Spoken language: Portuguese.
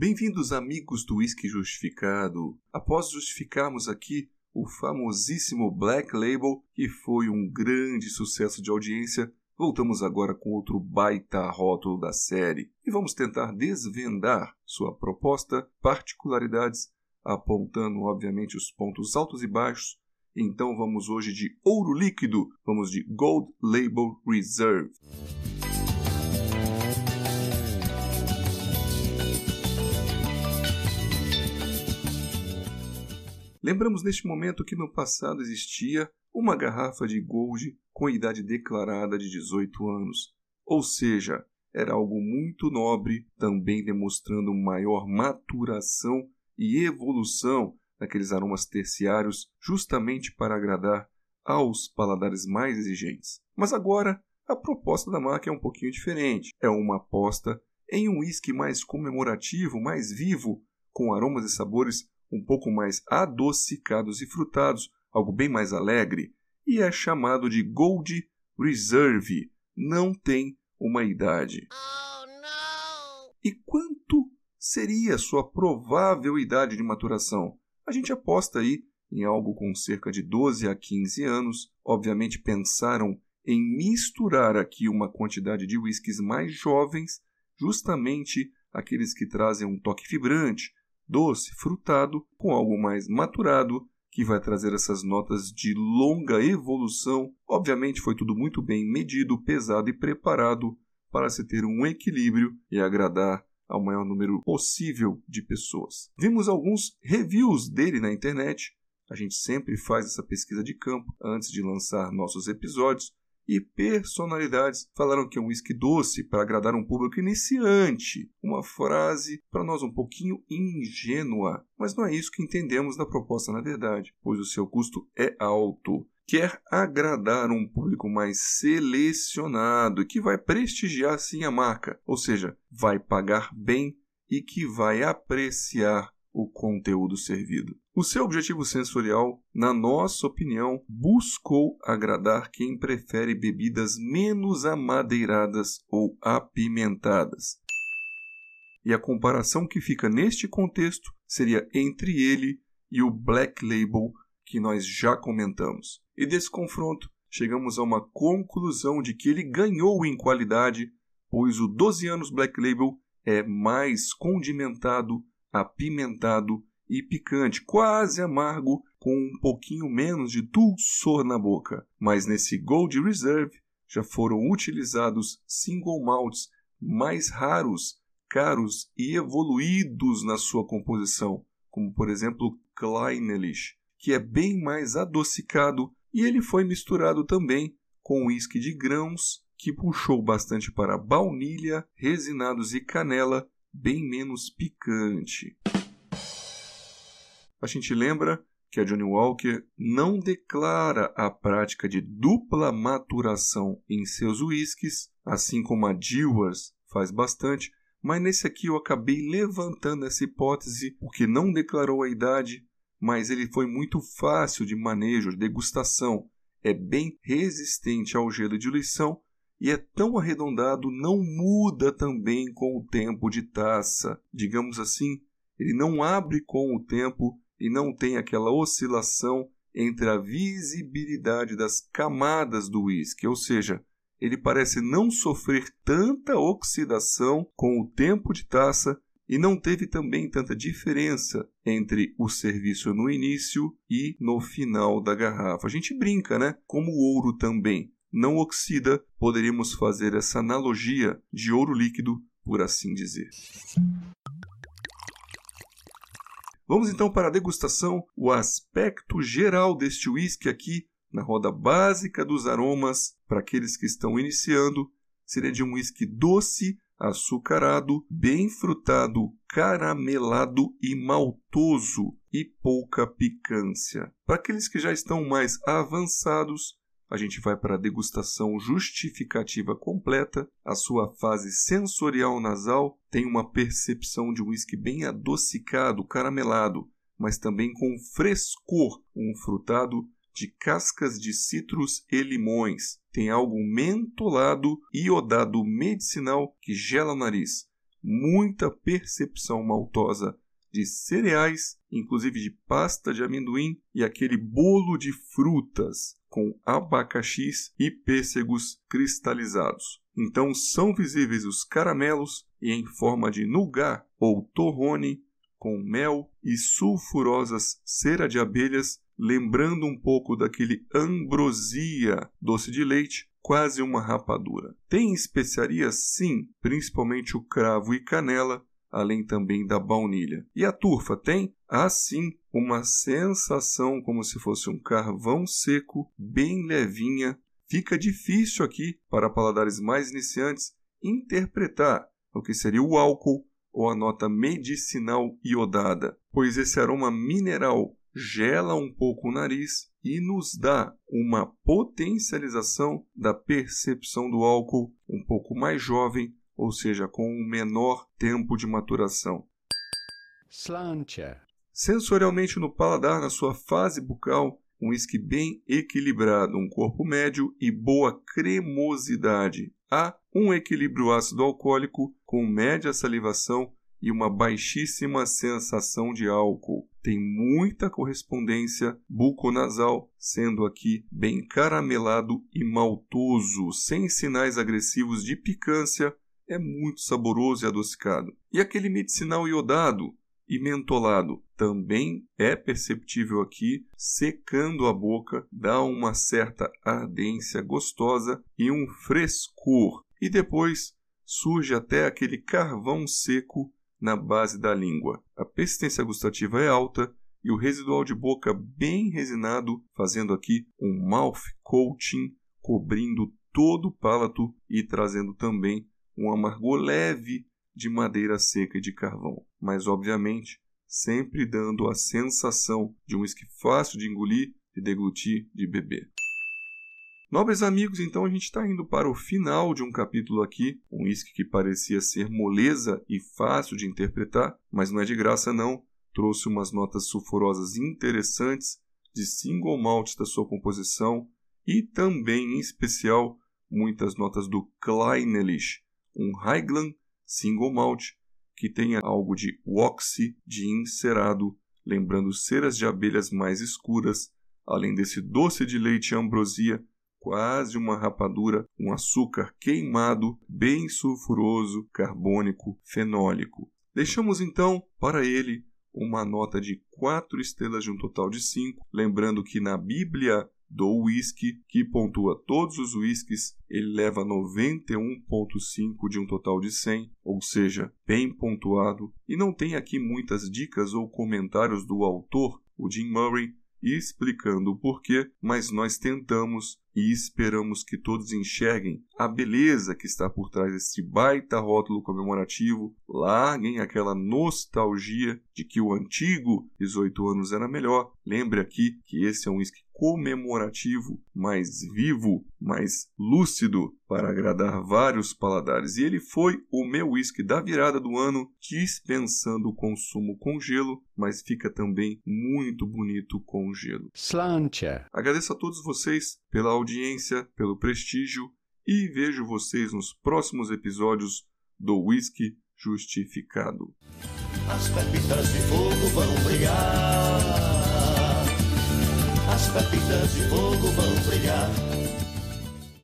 Bem-vindos, amigos do Whisky Justificado. Após justificarmos aqui o famosíssimo Black Label, que foi um grande sucesso de audiência, voltamos agora com outro baita rótulo da série e vamos tentar desvendar sua proposta, particularidades, apontando obviamente os pontos altos e baixos. Então vamos hoje de ouro líquido, vamos de Gold Label Reserve. Lembramos neste momento que no passado existia uma garrafa de Gold com idade declarada de 18 anos, ou seja, era algo muito nobre, também demonstrando maior maturação e evolução daqueles aromas terciários, justamente para agradar aos paladares mais exigentes. Mas agora, a proposta da marca é um pouquinho diferente. É uma aposta em um whisky mais comemorativo, mais vivo, com aromas e sabores um pouco mais adocicados e frutados, algo bem mais alegre, e é chamado de Gold Reserve. Não tem uma idade. Oh, e quanto seria sua provável idade de maturação? A gente aposta aí em algo com cerca de 12 a 15 anos. Obviamente pensaram em misturar aqui uma quantidade de whiskies mais jovens, justamente aqueles que trazem um toque vibrante, doce, frutado, com algo mais maturado, que vai trazer essas notas de longa evolução. Obviamente foi tudo muito bem medido, pesado e preparado para se ter um equilíbrio e agradar ao maior número possível de pessoas. Vimos alguns reviews dele na internet. A gente sempre faz essa pesquisa de campo antes de lançar nossos episódios e personalidades falaram que é um whisky doce para agradar um público iniciante. Uma frase para nós um pouquinho ingênua, mas não é isso que entendemos da proposta na verdade, pois o seu custo é alto. Quer agradar um público mais selecionado que vai prestigiar sim a marca, ou seja, vai pagar bem e que vai apreciar o conteúdo servido. O seu objetivo sensorial, na nossa opinião, buscou agradar quem prefere bebidas menos amadeiradas ou apimentadas. E a comparação que fica neste contexto seria entre ele e o Black Label que nós já comentamos. E desse confronto, chegamos a uma conclusão de que ele ganhou em qualidade, pois o 12 anos Black Label é mais condimentado, apimentado e picante, quase amargo, com um pouquinho menos de dulçor na boca. Mas nesse Gold Reserve já foram utilizados single malts mais raros, caros e evoluídos na sua composição, como por exemplo Kleinelish, que é bem mais adocicado e ele foi misturado também com uísque de grãos que puxou bastante para baunilha, resinados e canela, bem menos picante. A gente lembra que a Johnny Walker não declara a prática de dupla maturação em seus whiskies, assim como a Dewars faz bastante, mas nesse aqui eu acabei levantando essa hipótese porque não declarou a idade, mas ele foi muito fácil de manejo, de degustação, é bem resistente ao gelo de diluição e é tão arredondado, não muda também com o tempo de taça. Digamos assim, ele não abre com o tempo e não tem aquela oscilação entre a visibilidade das camadas do uísque, ou seja, ele parece não sofrer tanta oxidação com o tempo de taça e não teve também tanta diferença entre o serviço no início e no final da garrafa. A gente brinca, né? Como o ouro também não oxida, poderíamos fazer essa analogia de ouro líquido, por assim dizer. Vamos então para a degustação, o aspecto geral deste whisky aqui, na roda básica dos aromas, para aqueles que estão iniciando, seria de um whisky doce, açucarado, bem frutado, caramelado e maltoso e pouca picância. Para aqueles que já estão mais avançados, a gente vai para a degustação justificativa completa. A sua fase sensorial nasal tem uma percepção de um whisky bem adocicado, caramelado, mas também com frescor, um frutado de cascas de citros e limões. Tem algo mentolado, iodado medicinal que gela o nariz. muita percepção maltosa de cereais, inclusive de pasta de amendoim e aquele bolo de frutas com abacaxis e pêssegos cristalizados. Então são visíveis os caramelos e em forma de nougat ou torrone com mel e sulfurosas cera de abelhas, lembrando um pouco daquele ambrosia doce de leite, quase uma rapadura. Tem especiarias sim, principalmente o cravo e canela, além também da baunilha. E a turfa tem, assim, uma sensação como se fosse um carvão seco, bem levinha. Fica difícil aqui, para paladares mais iniciantes, interpretar o que seria o álcool ou a nota medicinal iodada, pois esse aroma mineral gela um pouco o nariz e nos dá uma potencialização da percepção do álcool um pouco mais jovem ou seja, com um menor tempo de maturação. Slantia. Sensorialmente no paladar, na sua fase bucal, um whisky bem equilibrado, um corpo médio e boa cremosidade. Há um equilíbrio ácido alcoólico com média salivação e uma baixíssima sensação de álcool. Tem muita correspondência buconasal, sendo aqui bem caramelado e maltoso, sem sinais agressivos de picância é muito saboroso e adocicado. E aquele medicinal iodado e mentolado também é perceptível aqui, secando a boca, dá uma certa ardência gostosa e um frescor. E depois surge até aquele carvão seco na base da língua. A persistência gustativa é alta e o residual de boca bem resinado, fazendo aqui um mouth coating, cobrindo todo o palato e trazendo também um amargor leve de madeira seca e de carvão, mas obviamente sempre dando a sensação de um whisky fácil de engolir, de deglutir, de beber. Nobres amigos, então a gente está indo para o final de um capítulo aqui, um whisky que parecia ser moleza e fácil de interpretar, mas não é de graça não, trouxe umas notas sulfurosas interessantes de single malt da sua composição e também, em especial, muitas notas do Kleinelish, um Highland Single Malt que tenha algo de waxy de encerado, lembrando ceras de abelhas mais escuras, além desse doce de leite ambrosia, quase uma rapadura, um açúcar queimado, bem sulfuroso, carbônico, fenólico. Deixamos então para ele uma nota de 4 estrelas de um total de 5, lembrando que na Bíblia do whisky, que pontua todos os whiskies, ele leva 91.5 de um total de 100, ou seja, bem pontuado, e não tem aqui muitas dicas ou comentários do autor, o Jim Murray, explicando o porquê, mas nós tentamos e esperamos que todos enxerguem a beleza que está por trás desse baita rótulo comemorativo, larguem aquela nostalgia de que o antigo 18 anos era melhor. Lembre aqui que esse é um whisky comemorativo, mais vivo, mais lúcido para agradar vários paladares. E ele foi o meu whisky da virada do ano, dispensando o consumo com gelo, mas fica também muito bonito com gelo. Slantia. Agradeço a todos vocês pela audiência, pelo prestígio e vejo vocês nos próximos episódios do Whisky Justificado. As pepitas de fogo vão brilhar as pepitas de fogo vão brilhar.